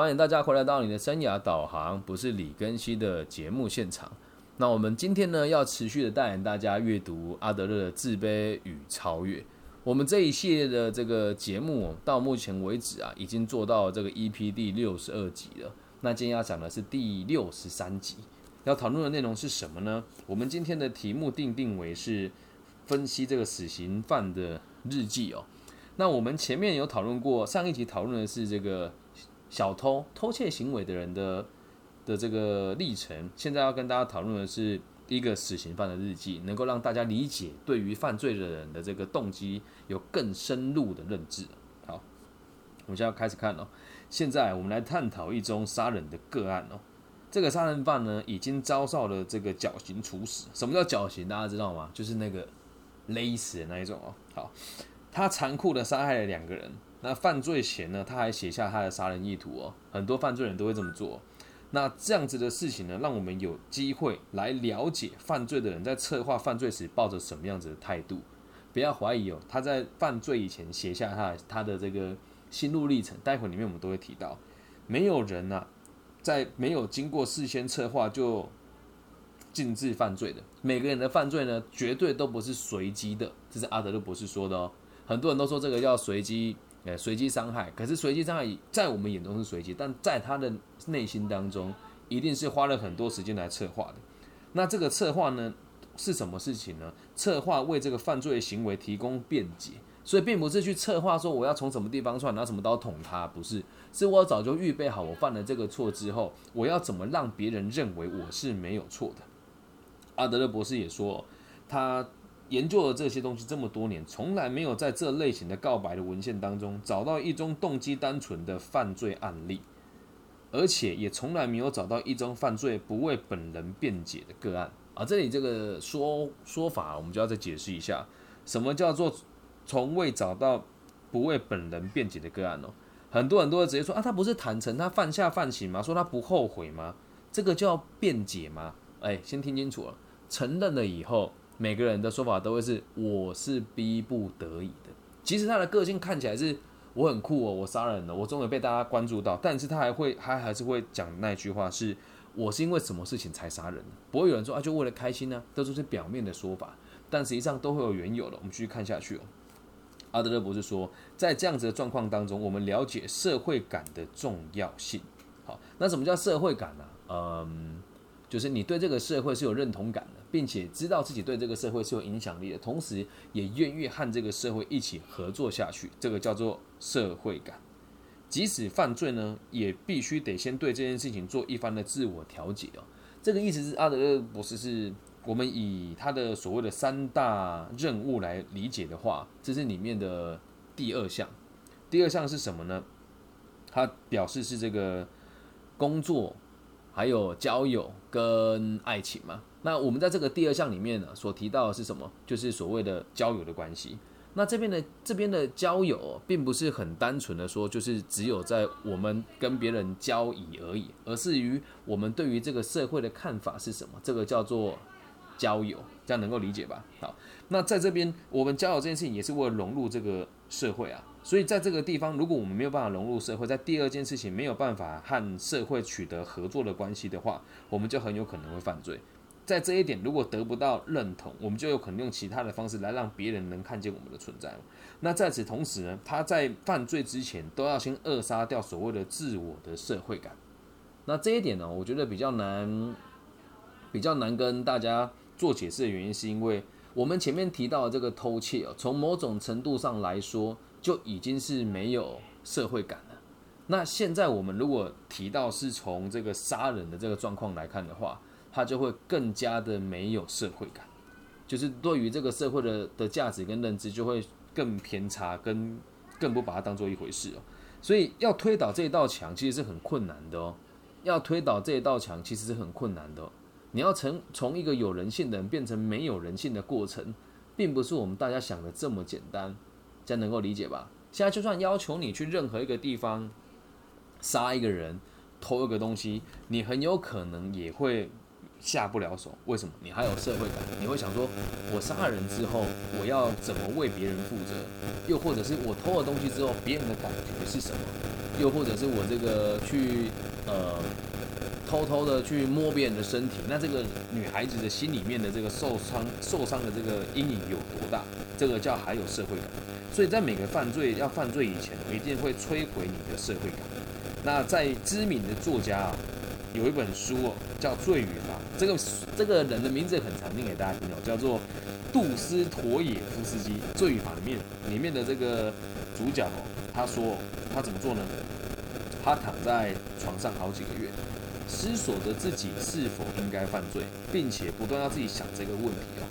欢迎大家回来到你的生涯导航，不是李根熙的节目现场。那我们今天呢，要持续的带领大家阅读阿德勒的《自卑与超越》。我们这一系列的这个节目到目前为止啊，已经做到这个 EP 第六十二集了。那今天要讲的是第六十三集，要讨论的内容是什么呢？我们今天的题目定定为是分析这个死刑犯的日记哦。那我们前面有讨论过，上一集讨论的是这个小偷偷窃行为的人的的这个历程，现在要跟大家讨论的是一个死刑犯的日记，能够让大家理解对于犯罪的人的这个动机有更深入的认知。好，我们现在开始看哦。现在我们来探讨一宗杀人的个案哦。这个杀人犯呢，已经遭受了这个绞刑处死。什么叫绞刑？大家知道吗？就是那个勒死的那一种哦。好，他残酷的杀害了两个人。那犯罪前呢，他还写下他的杀人意图哦。很多犯罪人都会这么做。那这样子的事情呢，让我们有机会来了解犯罪的人在策划犯罪时抱着什么样子的态度。不要怀疑哦，他在犯罪以前写下他他的这个。心路历程，待会里面我们都会提到，没有人呐，在没有经过事先策划就禁止犯罪的。每个人的犯罪呢，绝对都不是随机的，这是阿德勒博士说的哦。很多人都说这个叫随机，呃，随机伤害。可是随机伤害在我们眼中是随机，但在他的内心当中，一定是花了很多时间来策划的。那这个策划呢，是什么事情呢？策划为这个犯罪行为提供便捷。所以并不是去策划说我要从什么地方出来拿什么刀捅他，不是，是我早就预备好，我犯了这个错之后，我要怎么让别人认为我是没有错的。阿德勒博士也说，他研究了这些东西这么多年，从来没有在这类型的告白的文献当中找到一宗动机单纯的犯罪案例，而且也从来没有找到一宗犯罪不为本人辩解的个案。啊，这里这个说说法，我们就要再解释一下，什么叫做？从未找到不为本人辩解的个案哦，很多人都会直接说啊，他不是坦诚他犯下犯行吗？说他不后悔吗？这个叫辩解吗？哎，先听清楚了，承认了以后，每个人的说法都会是我是逼不得已的。其实他的个性看起来是我很酷哦，我杀人了，我终于被大家关注到，但是他还会他还是会讲那句话，是我是因为什么事情才杀人？不会有人说啊，就为了开心呢？这都是表面的说法，但实际上都会有缘由的。我们继续看下去哦。阿德勒博士说，在这样子的状况当中，我们了解社会感的重要性。好，那什么叫社会感呢？嗯，就是你对这个社会是有认同感的，并且知道自己对这个社会是有影响力的，同时也愿意和这个社会一起合作下去，这个叫做社会感。即使犯罪呢，也必须得先对这件事情做一番的自我调节哦。这个意思是阿德勒博士是。我们以他的所谓的三大任务来理解的话，这是里面的第二项。第二项是什么呢？他表示是这个工作，还有交友跟爱情嘛。那我们在这个第二项里面呢，所提到的是什么？就是所谓的交友的关系。那这边的这边的交友，并不是很单纯的说，就是只有在我们跟别人交易而已，而是于我们对于这个社会的看法是什么？这个叫做。交友，这样能够理解吧？好，那在这边，我们交友这件事情也是为了融入这个社会啊。所以在这个地方，如果我们没有办法融入社会，在第二件事情没有办法和社会取得合作的关系的话，我们就很有可能会犯罪。在这一点，如果得不到认同，我们就有可能用其他的方式来让别人能看见我们的存在。那在此同时呢，他在犯罪之前都要先扼杀掉所谓的自我的社会感。那这一点呢，我觉得比较难，比较难跟大家。做解释的原因是因为我们前面提到的这个偷窃哦，从某种程度上来说就已经是没有社会感了。那现在我们如果提到是从这个杀人的这个状况来看的话，它就会更加的没有社会感，就是对于这个社会的的价值跟认知就会更偏差，跟更不把它当做一回事哦。所以要推倒这一道墙其实是很困难的哦，要推倒这一道墙其实是很困难的。你要从从一个有人性的人变成没有人性的过程，并不是我们大家想的这么简单，这样能够理解吧？现在就算要求你去任何一个地方杀一个人、偷一个东西，你很有可能也会下不了手。为什么？你还有社会感，你会想说：我杀了人之后，我要怎么为别人负责？又或者是我偷了东西之后，别人的感觉是什么？又或者是我这个去呃偷偷的去摸别人的身体，那这个女孩子的心里面的这个受伤受伤的这个阴影有多大？这个叫还有社会感。所以在每个犯罪要犯罪以前，一定会摧毁你的社会感。那在知名的作家啊，有一本书哦，叫《罪与罚》。这个这个人的名字很常念给大家听哦，叫做杜斯妥也夫斯基。《罪与罚》里面里面的这个主角哦，他说他怎么做呢？他躺在床上好几个月，思索着自己是否应该犯罪，并且不断要自己想这个问题哦。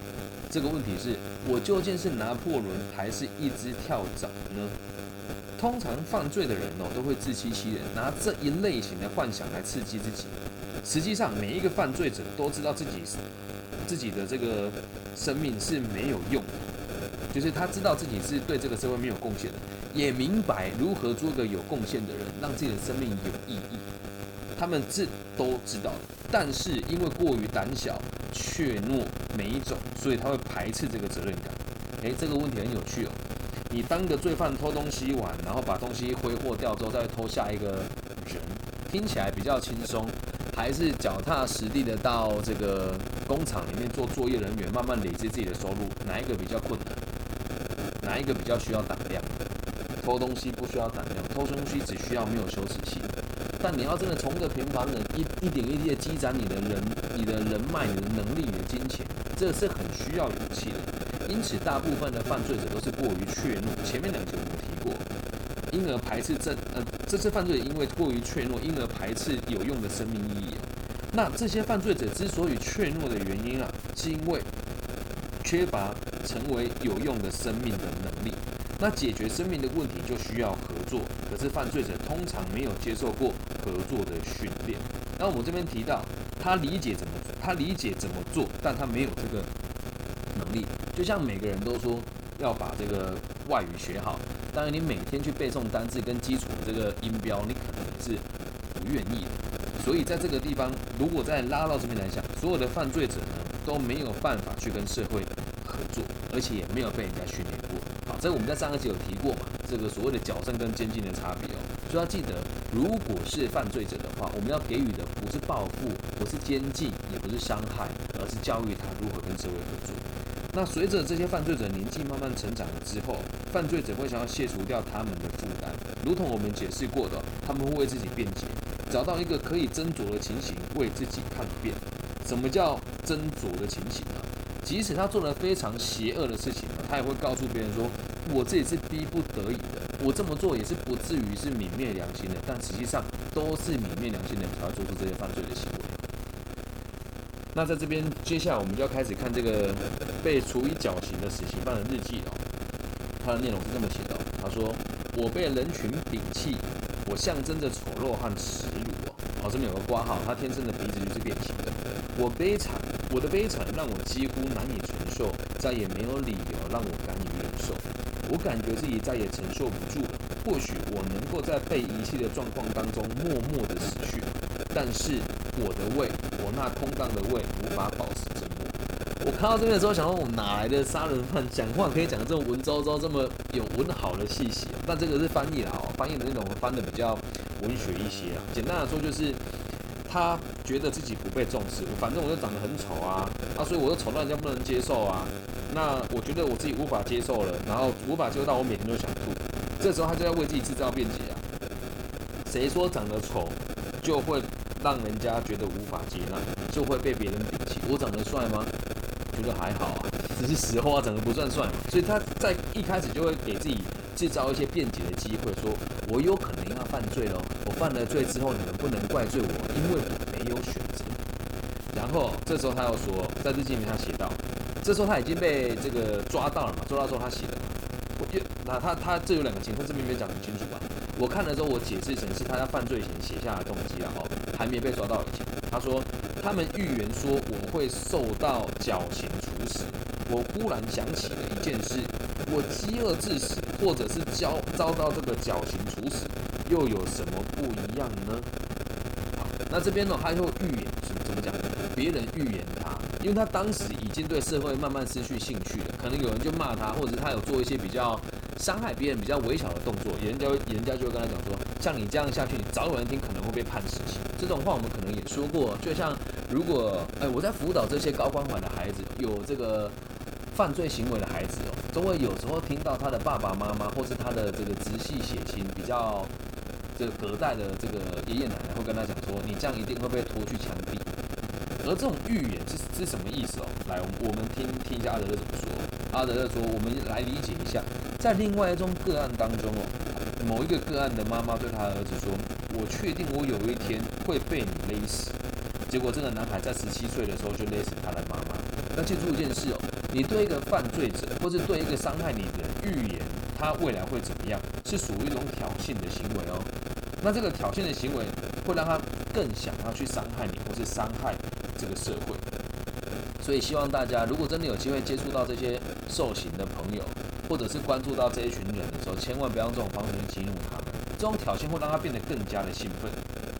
这个问题是：我究竟是拿破仑还是一只跳蚤呢？通常犯罪的人哦，都会自欺欺人，拿这一类型的幻想来刺激自己。实际上，每一个犯罪者都知道自己自己的这个生命是没有用的，就是他知道自己是对这个社会没有贡献的，也明白如何做个有贡献的人，让自己的生命有意义。他们这都知道，但是因为过于胆小、怯懦、每一种，所以他会排斥这个责任感。诶，这个问题很有趣哦。你当个罪犯偷东西玩，然后把东西挥霍掉之后，再偷下一个人，听起来比较轻松，还是脚踏实地的到这个工厂里面做作业人员，慢慢累积自己的收入，哪一个比较困难？哪一个比较需要胆量？偷东西不需要胆量，偷东西只需要没有羞耻心。但你要真的从一个平凡人一一点一滴的积攒你的人、你的人脉、你的能力、你的金钱，这是很需要勇气的。因此，大部分的犯罪者都是过于怯懦。前面两节我们提过，因而排斥这呃这次犯罪，因为过于怯懦，因而排斥有用的生命意义。那这些犯罪者之所以怯懦的原因啊，是因为缺乏成为有用的生命的能力。那解决生命的问题就需要合作，可是犯罪者通常没有接受过合作的训练。那我们这边提到，他理解怎他理解怎么做，但他没有这个能力。就像每个人都说要把这个外语学好，当然你每天去背诵单字跟基础的这个音标，你可能是不愿意的。所以在这个地方，如果再拉到这边来讲，所有的犯罪者呢都没有办法去跟社会合作，而且也没有被人家训练过。好，这我们在上个集有提过嘛，这个所谓的矫正跟监禁的差别哦。所以要记得，如果是犯罪者的话，我们要给予的不是报复，不是监禁，也不是伤害，而是教育他如何跟社会合作。那随着这些犯罪者年纪慢慢成长了之后，犯罪者会想要卸除掉他们的负担，如同我们解释过的，他们会为自己辩解，找到一个可以斟酌的情形为自己抗辩。什么叫斟酌的情形呢？即使他做了非常邪恶的事情他也会告诉别人说：“我这也是逼不得已的，我这么做也是不至于是泯灭良心的。”但实际上都是泯灭良心的才会做出这些犯罪的行为。那在这边，接下来我们就要开始看这个被处以绞刑的死刑犯的日记了。他的内容是这么写的：他说，我被人群摒弃，我象征着丑陋和耻辱哦。好，这边有个挂号，他天生的鼻子就是变形的。我悲惨，我的悲惨让我几乎难以承受，再也没有理由让我甘于忍受。我感觉自己再也承受不住。或许我能够在被遗弃的状况当中默默的死去，但是我的胃。我那空荡的胃无法保持沉默。我看到这边的时候，想说我哪来的杀人犯讲话可以讲的这种文绉绉、这么有文好的细细？但这个是翻译啦，哦，翻译的那种翻的比较文学一些啊。简单来说，就是他觉得自己不被重视，反正我就长得很丑啊，啊，所以我就丑到人家不能接受啊。那我觉得我自己无法接受了，然后无法接受到我每天都想吐。这时候他就要为自己制造辩解啊。谁说长得丑就会？让人家觉得无法接纳，就会被别人摒弃。我长得帅吗？觉得还好啊，只是实话，长得不算帅嘛。所以他在一开始就会给自己制造一些辩解的机会，说我有可能要犯罪喽。我犯了罪之后，你们不能怪罪我，因为我没有选择。然后这时候他又说，在日记里面他写到，这时候他已经被这个抓到了嘛？抓到之后他写的，我就那他他这有两个情况，这边没讲很清楚吧？我看了之后，我解释成是他在犯罪前写下的动机了哈，还没被抓到以前。他说他们预言说我会受到绞刑处死，我忽然想起了一件事：我饥饿致死，或者是遭遭到这个绞刑处死，又有什么不一样呢？好，那这边呢，他就预言怎么怎么讲？别人预言他，因为他当时已经对社会慢慢失去兴趣了，可能有人就骂他，或者是他有做一些比较。伤害别人比较微小的动作，人家人家就会跟他讲说，像你这样下去，你早有人听可能会被判死刑。这种话我们可能也说过，就像如果哎我在辅导这些高关怀的孩子，有这个犯罪行为的孩子哦，都会有时候听到他的爸爸妈妈或是他的这个直系血亲比较这个隔代的这个爷爷奶奶会跟他讲说，你这样一定会被拖去枪毙。而这种预言是是什么意思哦？来，我们听听一下阿德勒怎么说。阿德勒说，我们来理解一下，在另外一种个案当中哦，某一个个案的妈妈对他儿子说：“我确定我有一天会被你勒死。”结果这个男孩在十七岁的时候就勒死他的妈妈。要记住一件事哦，你对一个犯罪者，或是对一个伤害你的预言他未来会怎么样，是属于一种挑衅的行为哦。那这个挑衅的行为会让他更想要去伤害你，或是伤害。这个社会，所以希望大家如果真的有机会接触到这些受刑的朋友，或者是关注到这一群人的时候，千万不要用这种方式去激怒他们。这种挑衅会让他变得更加的兴奋，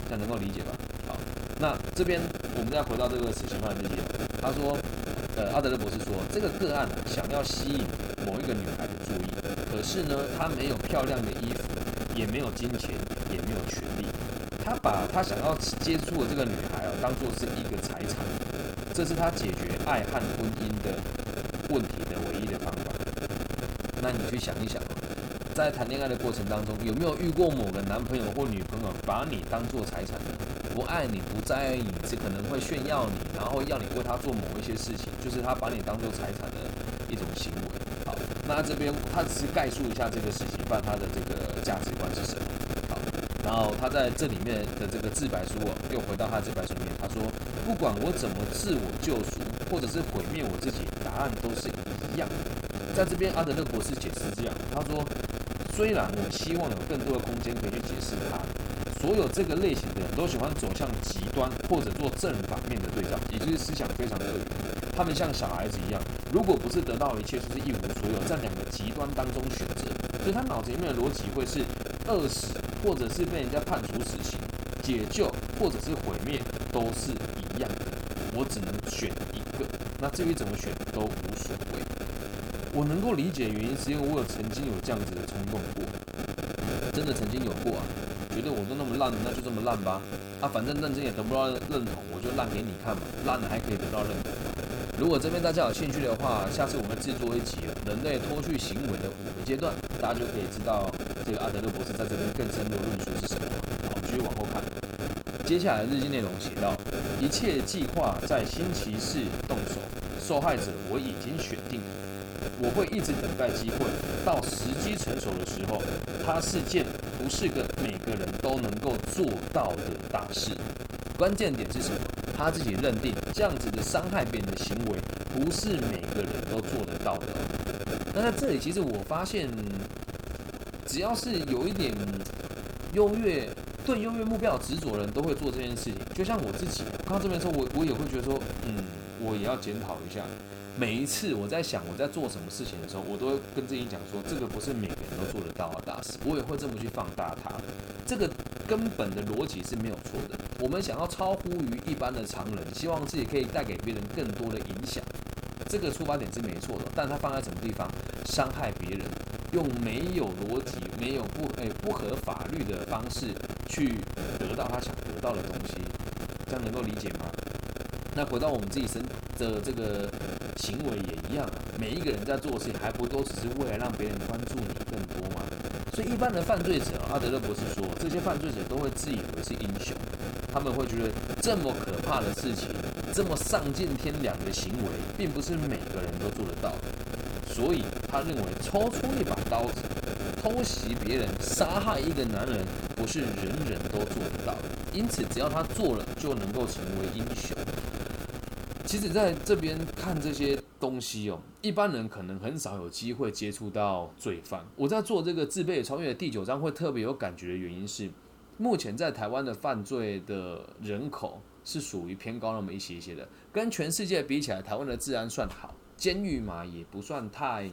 这样能够理解吧？好，那这边我们再回到这个死刑犯的例子，他说，呃，阿德勒博士说，这个个案想要吸引某一个女孩的注意，可是呢，他没有漂亮的衣服，也没有金钱，也没有权利。他把他想要接触的这个女，当做是一个财产，这是他解决爱和婚姻的问题的唯一的方法。那你去想一想，在谈恋爱的过程当中，有没有遇过某个男朋友或女朋友把你当做财产，不爱你，不在意你，只可能会炫耀你，然后要你为他做某一些事情，就是他把你当做财产的一种行为。好，那这边他只是概述一下这个死刑犯他的这个价值观是什么。然后他在这里面的这个自白书啊，又回到他自白书里面，他说：“不管我怎么自我救赎，或者是毁灭我自己，答案都是一样。”在这边，阿德勒博士解释这样，他说：“虽然我希望有更多的空间可以去解释它，所有这个类型的人都喜欢走向极端或者做正反面的对照，也就是思想非常恶劣。他们像小孩子一样，如果不是得到一切，就是一无所有，在两个极端当中选择。所以他脑子里面的逻辑会是饿死。”或者是被人家判处死刑，解救或者是毁灭都是一样的，我只能选一个。那至于怎么选都无所谓。我能够理解原因，是因为我有曾经有这样子的冲动过，真的曾经有过啊。觉得我都那么烂，那就这么烂吧。啊，反正认真也得不到认同，我就烂给你看嘛。烂了还可以得到认同。如果这边大家有兴趣的话，下次我们制作一集人类脱去行为的五个阶段，大家就可以知道。这个阿德勒博士在这边更深入的论述是什么？好，继续往后看。接下来日记内容写到：一切计划在星期四动手，受害者我已经选定，我会一直等待机会，到时机成熟的时候，它是件不是个每个人都能够做到的大事。关键点是什么？他自己认定这样子的伤害别人的行为，不是每个人都做得到的。那在这里，其实我发现。只要是有一点优越对优越目标执着的人，都会做这件事情。就像我自己，看到这边时候，我我也会觉得说，嗯，我也要检讨一下。每一次我在想我在做什么事情的时候，我都会跟自己讲说，这个不是每个人都做得到的大事。我也会这么去放大它。这个根本的逻辑是没有错的。我们想要超乎于一般的常人，希望自己可以带给别人更多的影响，这个出发点是没错的。但它放在什么地方，伤害别人。用没有逻辑、没有不诶不合法律的方式去得到他想得到的东西，这样能够理解吗？那回到我们自己身的这个行为也一样啊，每一个人在做事情，还不都只是为了让别人关注你更多吗？所以一般的犯罪者，阿德勒博士说，这些犯罪者都会自以为是英雄，他们会觉得这么可怕的事情，这么丧尽天良的行为，并不是每个人都做得到的。所以他认为抽出一把刀子偷袭别人、杀害一个男人，不是人人都做得到的。因此，只要他做了，就能够成为英雄。其实，在这边看这些东西哦，一般人可能很少有机会接触到罪犯。我在做这个自卑超越第九章会特别有感觉的原因是，目前在台湾的犯罪的人口是属于偏高那么一些些的，跟全世界比起来，台湾的治安算好。监狱嘛，也不算太，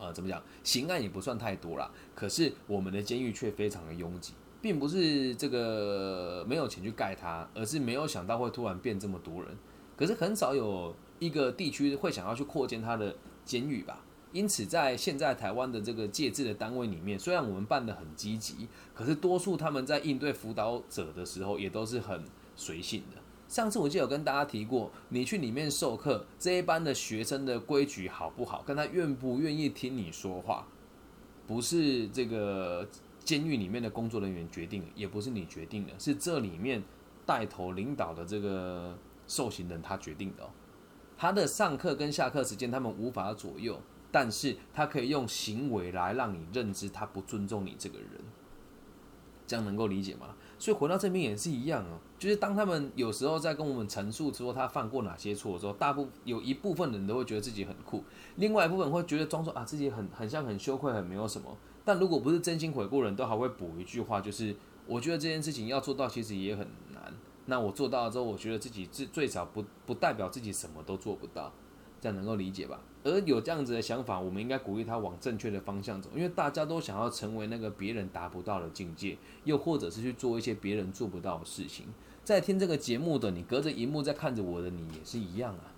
呃，怎么讲？刑案也不算太多啦。可是我们的监狱却非常的拥挤，并不是这个没有钱去盖它，而是没有想到会突然变这么多人。可是很少有一个地区会想要去扩建它的监狱吧？因此，在现在台湾的这个戒治的单位里面，虽然我们办得很积极，可是多数他们在应对辅导者的时候，也都是很随性的。上次我就有跟大家提过，你去里面授课，这一班的学生的规矩好不好，跟他愿不愿意听你说话，不是这个监狱里面的工作人员决定，也不是你决定的，是这里面带头领导的这个受刑人他决定的哦。他的上课跟下课时间他们无法左右，但是他可以用行为来让你认知他不尊重你这个人，这样能够理解吗？所以回到这边也是一样哦，就是当他们有时候在跟我们陈述说他犯过哪些错的时候，大部有一部分人都会觉得自己很酷，另外一部分会觉得装作啊自己很很像很羞愧很没有什么。但如果不是真心悔过人都还会补一句话，就是我觉得这件事情要做到其实也很难。那我做到了之后，我觉得自己最最少不不代表自己什么都做不到。这样能够理解吧？而有这样子的想法，我们应该鼓励他往正确的方向走，因为大家都想要成为那个别人达不到的境界，又或者是去做一些别人做不到的事情。在听这个节目的你，隔着荧幕在看着我的你，也是一样啊。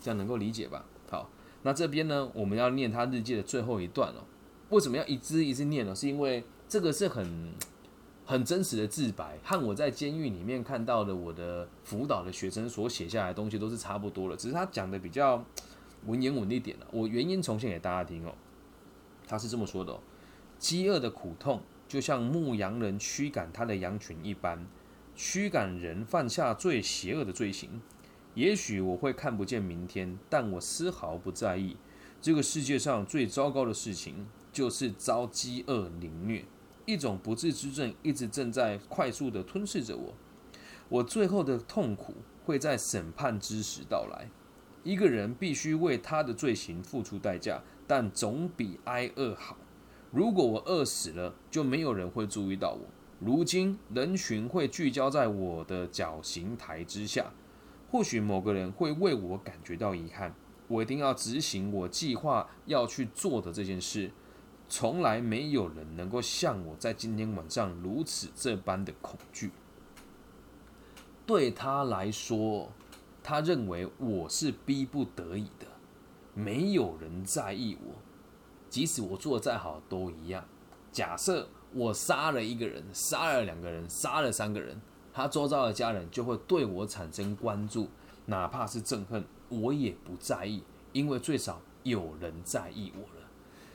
这样能够理解吧？好，那这边呢，我们要念他日记的最后一段哦。为什么要一字一字念呢？是因为这个是很很真实的自白，和我在监狱里面看到的我的辅导的学生所写下来的东西都是差不多的，只是他讲的比较。文言文一点了，我原因重现给大家听哦。他是这么说的：哦：饥饿的苦痛就像牧羊人驱赶他的羊群一般，驱赶人犯下最邪恶的罪行。也许我会看不见明天，但我丝毫不在意。这个世界上最糟糕的事情就是遭饥饿凌虐，一种不治之症一直正在快速的吞噬着我。我最后的痛苦会在审判之时到来。一个人必须为他的罪行付出代价，但总比挨饿好。如果我饿死了，就没有人会注意到我。如今人群会聚焦在我的绞刑台之下，或许某个人会为我感觉到遗憾。我一定要执行我计划要去做的这件事。从来没有人能够像我在今天晚上如此这般的恐惧。对他来说。他认为我是逼不得已的，没有人在意我，即使我做的再好都一样。假设我杀了一个人，杀了两个人，杀了三个人，他周遭的家人就会对我产生关注，哪怕是憎恨，我也不在意，因为最少有人在意我了。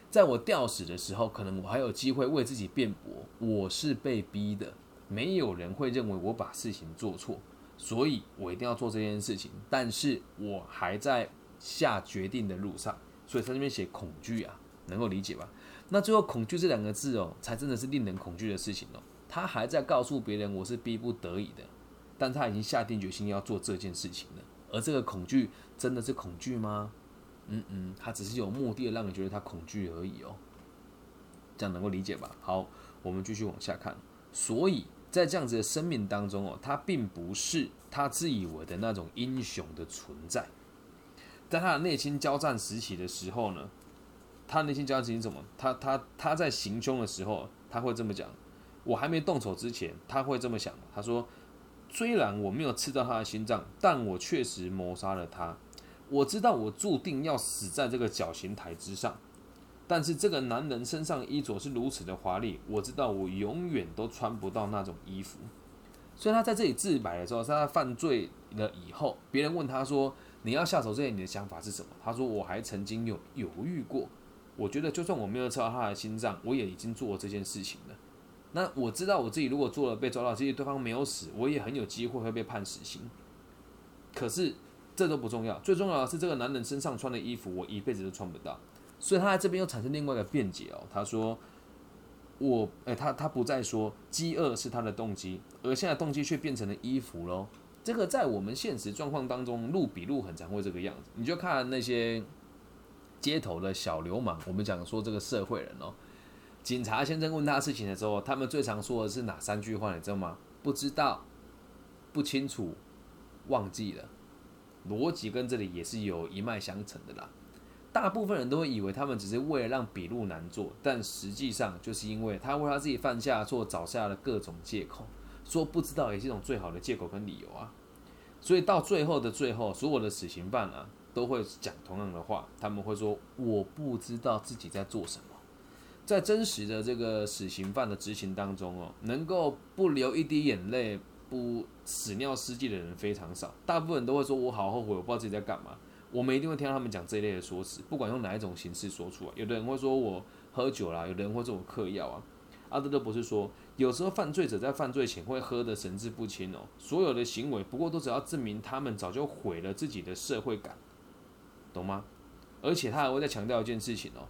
在我吊死的时候，可能我还有机会为自己辩驳，我是被逼的，没有人会认为我把事情做错。所以我一定要做这件事情，但是我还在下决定的路上，所以在这边写恐惧啊，能够理解吧？那最后恐惧这两个字哦，才真的是令人恐惧的事情哦。他还在告诉别人我是逼不得已的，但他已经下定决心要做这件事情了。而这个恐惧真的是恐惧吗？嗯嗯，他只是有目的的让你觉得他恐惧而已哦。这样能够理解吧？好，我们继续往下看。所以。在这样子的生命当中哦，他并不是他自以为的那种英雄的存在。在他的内心交战时期的时候呢，他内心交战时期怎么？他他他在行凶的时候，他会这么讲：我还没动手之前，他会这么想。他说：虽然我没有刺到他的心脏，但我确实谋杀了他。我知道我注定要死在这个绞刑台之上。但是这个男人身上衣着是如此的华丽，我知道我永远都穿不到那种衣服。所以他在这里自白的时候，在他犯罪了以后，别人问他说：“你要下手之前，你的想法是什么？”他说：“我还曾经有犹豫过，我觉得就算我没有刺到他的心脏，我也已经做了这件事情了。那我知道我自己如果做了被抓到，即使对方没有死，我也很有机会会被判死刑。可是这都不重要，最重要的是这个男人身上穿的衣服，我一辈子都穿不到。”所以他在这边又产生另外一个辩解哦，他说：“我，哎，他他不再说饥饿是他的动机，而现在动机却变成了衣服喽。这个在我们现实状况当中，路比路很常会这个样子。你就看那些街头的小流氓，我们讲说这个社会人哦，警察先生问他事情的时候，他们最常说的是哪三句话？你知道吗？不知道，不清楚，忘记了。逻辑跟这里也是有一脉相承的啦。”大部分人都会以为他们只是为了让笔录难做，但实际上就是因为他为他自己犯下错找下了各种借口，说不知道也是一种最好的借口跟理由啊。所以到最后的最后，所有的死刑犯啊，都会讲同样的话，他们会说我不知道自己在做什么。在真实的这个死刑犯的执行当中哦，能够不流一滴眼泪、不屎尿失禁的人非常少，大部分人都会说我好后悔，我不知道自己在干嘛。我们一定会听到他们讲这一类的说辞，不管用哪一种形式说出来。有的人会说我喝酒啦，有的人会说我嗑药啊。阿德勒博士说，有时候犯罪者在犯罪前会喝得神志不清哦，所有的行为不过都只要证明他们早就毁了自己的社会感，懂吗？而且他还会再强调一件事情哦，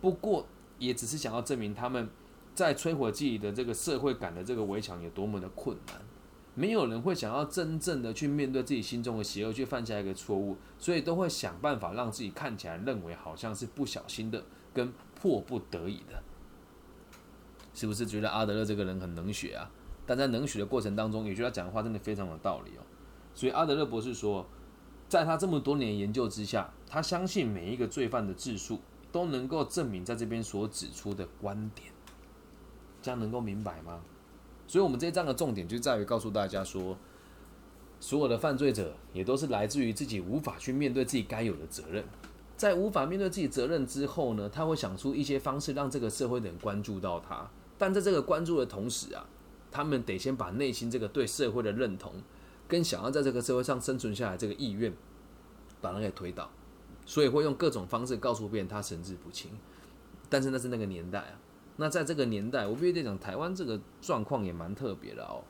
不过也只是想要证明他们在摧毁自己的这个社会感的这个围墙有多么的困难。没有人会想要真正的去面对自己心中的邪恶，去犯下一个错误，所以都会想办法让自己看起来认为好像是不小心的，跟迫不得已的。是不是觉得阿德勒这个人很能学啊？但在能学的过程当中，也觉得他讲的话真的非常有道理哦。所以阿德勒博士说，在他这么多年研究之下，他相信每一个罪犯的自述都能够证明在这边所指出的观点，这样能够明白吗？所以，我们这一章的重点就在于告诉大家说，所有的犯罪者也都是来自于自己无法去面对自己该有的责任。在无法面对自己责任之后呢，他会想出一些方式让这个社会的人关注到他。但在这个关注的同时啊，他们得先把内心这个对社会的认同，跟想要在这个社会上生存下来这个意愿，把它给推倒。所以会用各种方式告诉别人他神志不清。但是那是那个年代啊。那在这个年代，我必须得讲，台湾这个状况也蛮特别的哦。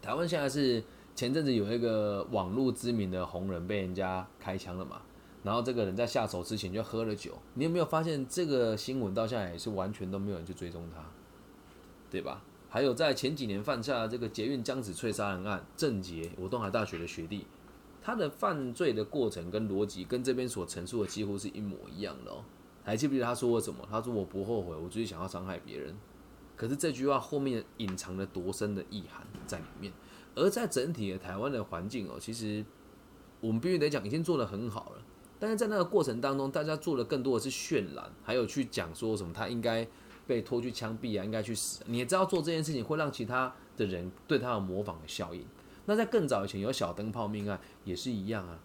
台湾现在是前阵子有一个网络知名的红人被人家开枪了嘛，然后这个人在下手之前就喝了酒。你有没有发现这个新闻到现在也是完全都没有人去追踪他，对吧？还有在前几年犯下这个捷运江子翠杀人案，郑捷，我东海大学的学弟，他的犯罪的过程跟逻辑跟这边所陈述的几乎是一模一样的哦。还记不记得他说过什么？他说我不后悔，我只是想要伤害别人。可是这句话后面隐藏了多深的意涵在里面。而在整体的台湾的环境哦，其实我们必须得讲，已经做得很好了。但是在那个过程当中，大家做的更多的是渲染，还有去讲说什么他应该被拖去枪毙啊，应该去死。你也知道做这件事情会让其他的人对他有模仿的效应。那在更早以前有小灯泡命案也是一样啊。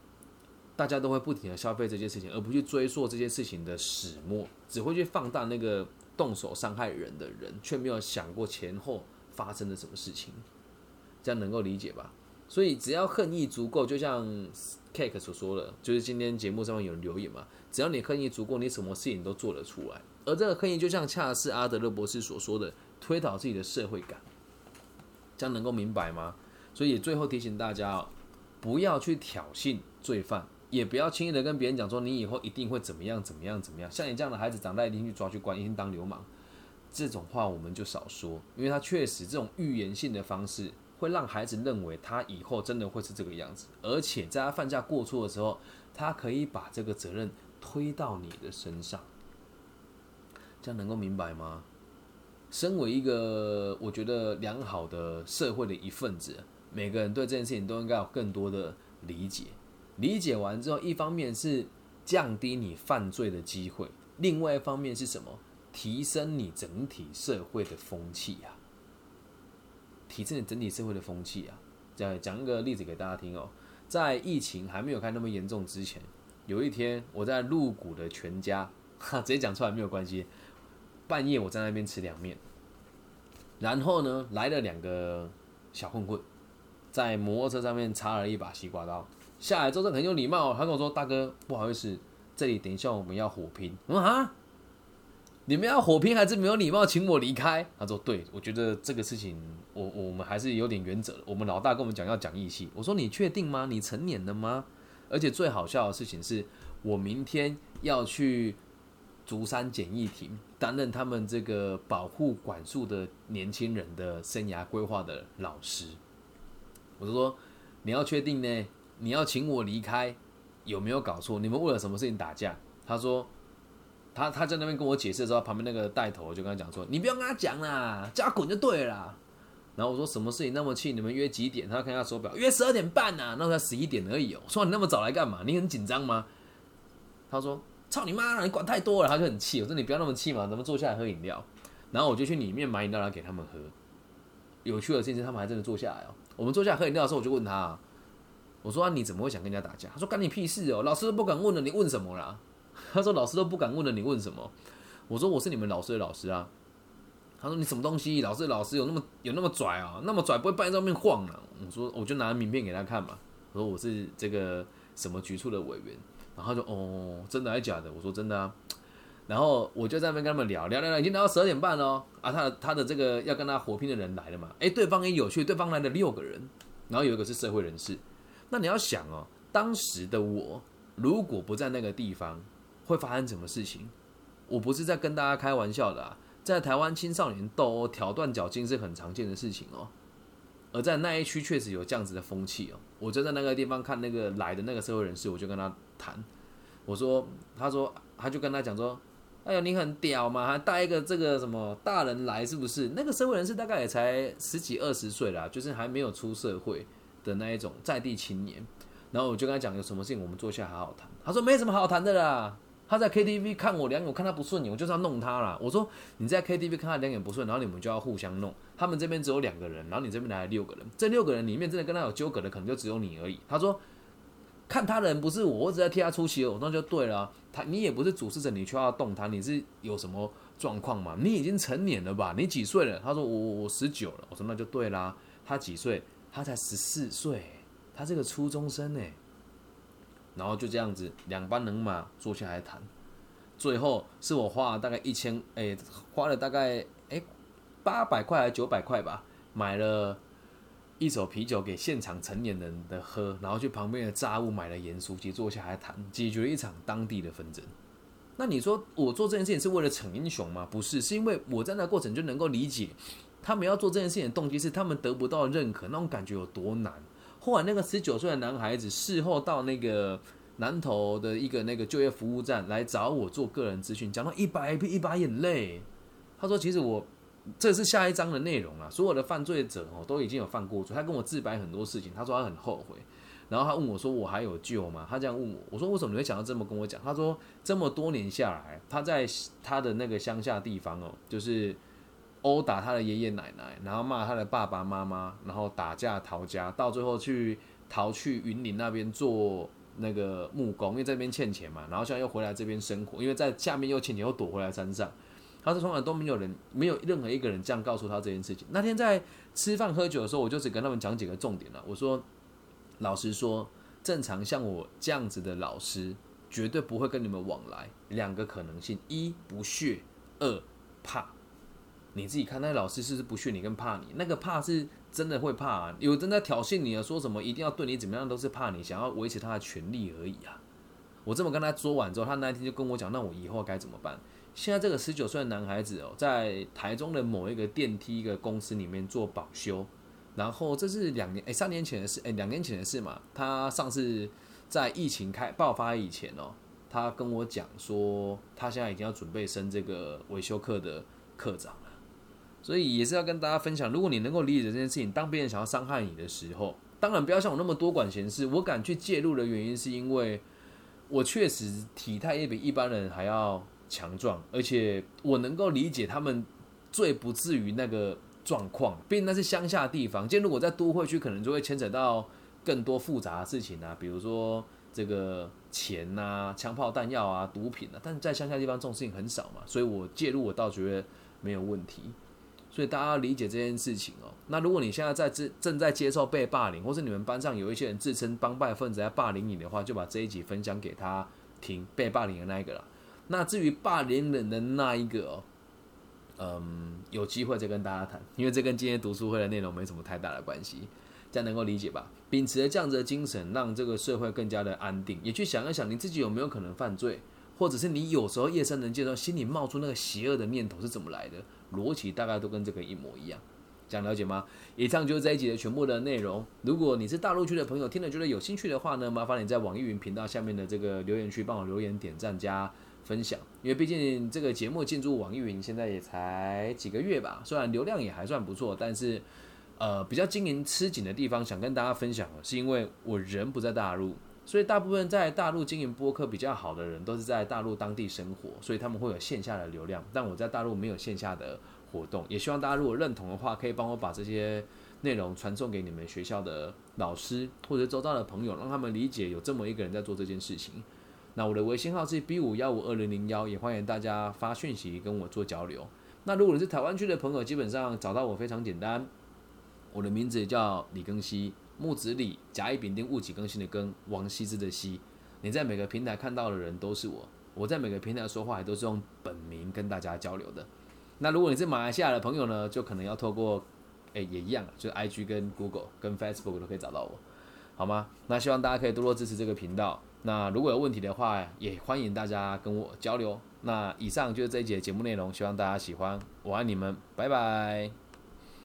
大家都会不停的消费这件事情，而不去追溯这件事情的始末，只会去放大那个动手伤害人的人，却没有想过前后发生了什么事情，这样能够理解吧？所以只要恨意足够，就像 Cake 所说的，就是今天节目上面有人留言嘛，只要你恨意足够，你什么事情都做得出来。而这个恨意就像恰是阿德勒博士所说的，推倒自己的社会感，这样能够明白吗？所以最后提醒大家哦，不要去挑衅罪犯。也不要轻易的跟别人讲说你以后一定会怎么样怎么样怎么样，像你这样的孩子长大一定去抓去关，一定当流氓，这种话我们就少说，因为他确实这种预言性的方式会让孩子认为他以后真的会是这个样子，而且在他犯下过错的时候，他可以把这个责任推到你的身上，这样能够明白吗？身为一个我觉得良好的社会的一份子，每个人对这件事情都应该有更多的理解。理解完之后，一方面是降低你犯罪的机会，另外一方面是什么？提升你整体社会的风气啊！提升你整体社会的风气啊！讲讲一个例子给大家听哦，在疫情还没有开那么严重之前，有一天我在鹿谷的全家，哈，直接讲出来没有关系。半夜我在那边吃凉面，然后呢来了两个小混混，在摩托车上面插了一把西瓜刀。下来之后很有礼貌，他跟我说：“大哥，不好意思，这里等一下我们要火拼。”我说：“啊，你们要火拼还是没有礼貌，请我离开？”他说：“对，我觉得这个事情，我我们还是有点原则的。我们老大跟我们讲要讲义气。”我说：“你确定吗？你成年了吗？而且最好笑的事情是，我明天要去竹山简易庭担任他们这个保护管束的年轻人的生涯规划的老师。”我就说：“你要确定呢？”你要请我离开，有没有搞错？你们为了什么事情打架？他说，他他在那边跟我解释的时候，旁边那个带头就跟他讲说：“你不要跟他讲啦，叫他滚就对了。”然后我说：“什么事情那么气？你们约几点？”他看下手表，约十二点半呐，那才十一点而已哦。我说：“你那么早来干嘛？你很紧张吗？”他说：“操你妈！你管太多了。”他就很气。我说：“你不要那么气嘛，咱们坐下来喝饮料。”然后我就去里面买饮料来给他们喝。有趣的事情，他们还真的坐下来哦。我们坐下来喝饮料的时候，我就问他。我说啊，你怎么会想跟人家打架？他说干你屁事哦，老师都不敢问了，你问什么啦？他说老师都不敢问了，你问什么？我说我是你们老师的老师啊。他说你什么东西？老师的老师有那么有那么拽啊？那么拽不会半夜在外面晃啊？我说我就拿名片给他看嘛。我说我是这个什么局处的委员。然后就哦，真的还是假的？我说真的啊。然后我就在那边跟他们聊聊聊聊，已经聊到十二点半了啊。他他的这个要跟他火拼的人来了嘛？哎，对方也有趣，对方来了六个人，然后有一个是社会人士。那你要想哦，当时的我如果不在那个地方，会发生什么事情？我不是在跟大家开玩笑的啊，在台湾青少年斗殴、挑断脚筋是很常见的事情哦。而在那一区确实有这样子的风气哦。我就在那个地方看那个来的那个社会人士，我就跟他谈，我说，他说，他就跟他讲说。哎呦，你很屌嘛，还带一个这个什么大人来，是不是？那个社会人士大概也才十几二十岁啦，就是还没有出社会的那一种在地青年。然后我就跟他讲，有什么事情我们坐下好好谈。他说没什么好谈的啦。他在 KTV 看我两眼，我看他不顺眼，我就是要弄他啦。我说你在 KTV 看他两眼不顺，然后你们就要互相弄。他们这边只有两个人，然后你这边来了六个人，这六个人里面真的跟他有纠葛的，可能就只有你而已。他说。看他人不是我，我只在替他出气哦，那就对了。他你也不是主事者，你却要动他，你是有什么状况吗？你已经成年了吧？你几岁了？他说我我十九了。我说那就对啦。他几岁？他才十四岁，他是个初中生呢。然后就这样子，两班人马坐下来谈，最后是我花了大概一千，哎，花了大概哎八百块还是九百块吧，买了。一手啤酒给现场成年人的喝，然后去旁边的炸物买了盐酥鸡，坐下来谈，解决了一场当地的纷争。那你说我做这件事情是为了逞英雄吗？不是，是因为我在那过程就能够理解他们要做这件事情的动机是他们得不到认可，那种感觉有多难。后来那个十九岁的男孩子事后到那个南投的一个那个就业服务站来找我做个人咨询，讲到一把一把眼泪，他说其实我。这是下一章的内容啊！所有的犯罪者哦都已经有犯过罪，他跟我自白很多事情，他说他很后悔，然后他问我说我还有救吗？他这样问我，我说为什么你会想到这么跟我讲？他说这么多年下来，他在他的那个乡下地方哦，就是殴打他的爷爷奶奶，然后骂他的爸爸妈妈，然后打架逃家，到最后去逃去云林那边做那个木工，因为这边欠钱嘛，然后现在又回来这边生活，因为在下面又欠钱，又躲回来山上。他是从来都没有人，没有任何一个人这样告诉他这件事情。那天在吃饭喝酒的时候，我就只跟他们讲几个重点了。我说，老实说，正常像我这样子的老师，绝对不会跟你们往来。两个可能性：一不屑，二怕。你自己看，那老师是不是不屑你跟怕你？那个怕是真的会怕，有人在挑衅你啊，说什么一定要对你怎么样，都是怕你想要维持他的权利而已啊。我这么跟他说完之后，他那一天就跟我讲，那我以后该怎么办？现在这个十九岁的男孩子哦，在台中的某一个电梯一个公司里面做保修，然后这是两年哎三年前的事哎两年前的事嘛。他上次在疫情开爆发以前哦，他跟我讲说，他现在已经要准备升这个维修课的课长。所以也是要跟大家分享，如果你能够理解这件事情，当别人想要伤害你的时候，当然不要像我那么多管闲事。我敢去介入的原因，是因为我确实体态也比一般人还要。强壮，而且我能够理解他们最不至于那个状况，毕竟那是乡下地方。今天如果在都会区，可能就会牵扯到更多复杂的事情啊，比如说这个钱呐、枪炮弹药啊、毒品啊。但是在乡下地方这种事情很少嘛，所以我介入我倒觉得没有问题。所以大家要理解这件事情哦。那如果你现在在正正在接受被霸凌，或是你们班上有一些人自称帮派分子在霸凌你的话，就把这一集分享给他听，被霸凌的那一个了。那至于霸凌人的那一个哦，嗯，有机会再跟大家谈，因为这跟今天读书会的内容没什么太大的关系，这样能够理解吧？秉持着这样子的精神，让这个社会更加的安定，也去想一想你自己有没有可能犯罪，或者是你有时候夜深人静的时候，心里冒出那个邪恶的念头是怎么来的？逻辑大概都跟这个一模一样，想了解吗？以上就是这一集的全部的内容。如果你是大陆区的朋友，听了觉得有兴趣的话呢，麻烦你在网易云频道下面的这个留言区帮我留言、点赞、加。分享，因为毕竟这个节目进驻网易云现在也才几个月吧，虽然流量也还算不错，但是呃比较经营吃紧的地方，想跟大家分享的是因为我人不在大陆，所以大部分在大陆经营播客比较好的人都是在大陆当地生活，所以他们会有线下的流量，但我在大陆没有线下的活动，也希望大家如果认同的话，可以帮我把这些内容传送给你们学校的老师或者周遭的朋友，让他们理解有这么一个人在做这件事情。那我的微信号是 B 五幺五二零零幺，也欢迎大家发讯息跟我做交流。那如果你是台湾区的朋友，基本上找到我非常简单，我的名字叫李更希，木子李，甲乙丙丁戊己更新的更，王羲之的羲。你在每个平台看到的人都是我，我在每个平台说话也都是用本名跟大家交流的。那如果你是马来西亚的朋友呢，就可能要透过，哎，也一样，就是 IG 跟 Google 跟 Facebook 都可以找到我，好吗？那希望大家可以多多支持这个频道。那如果有问题的话，也欢迎大家跟我交流。那以上就是这一节节目内容，希望大家喜欢。我爱你们，拜拜。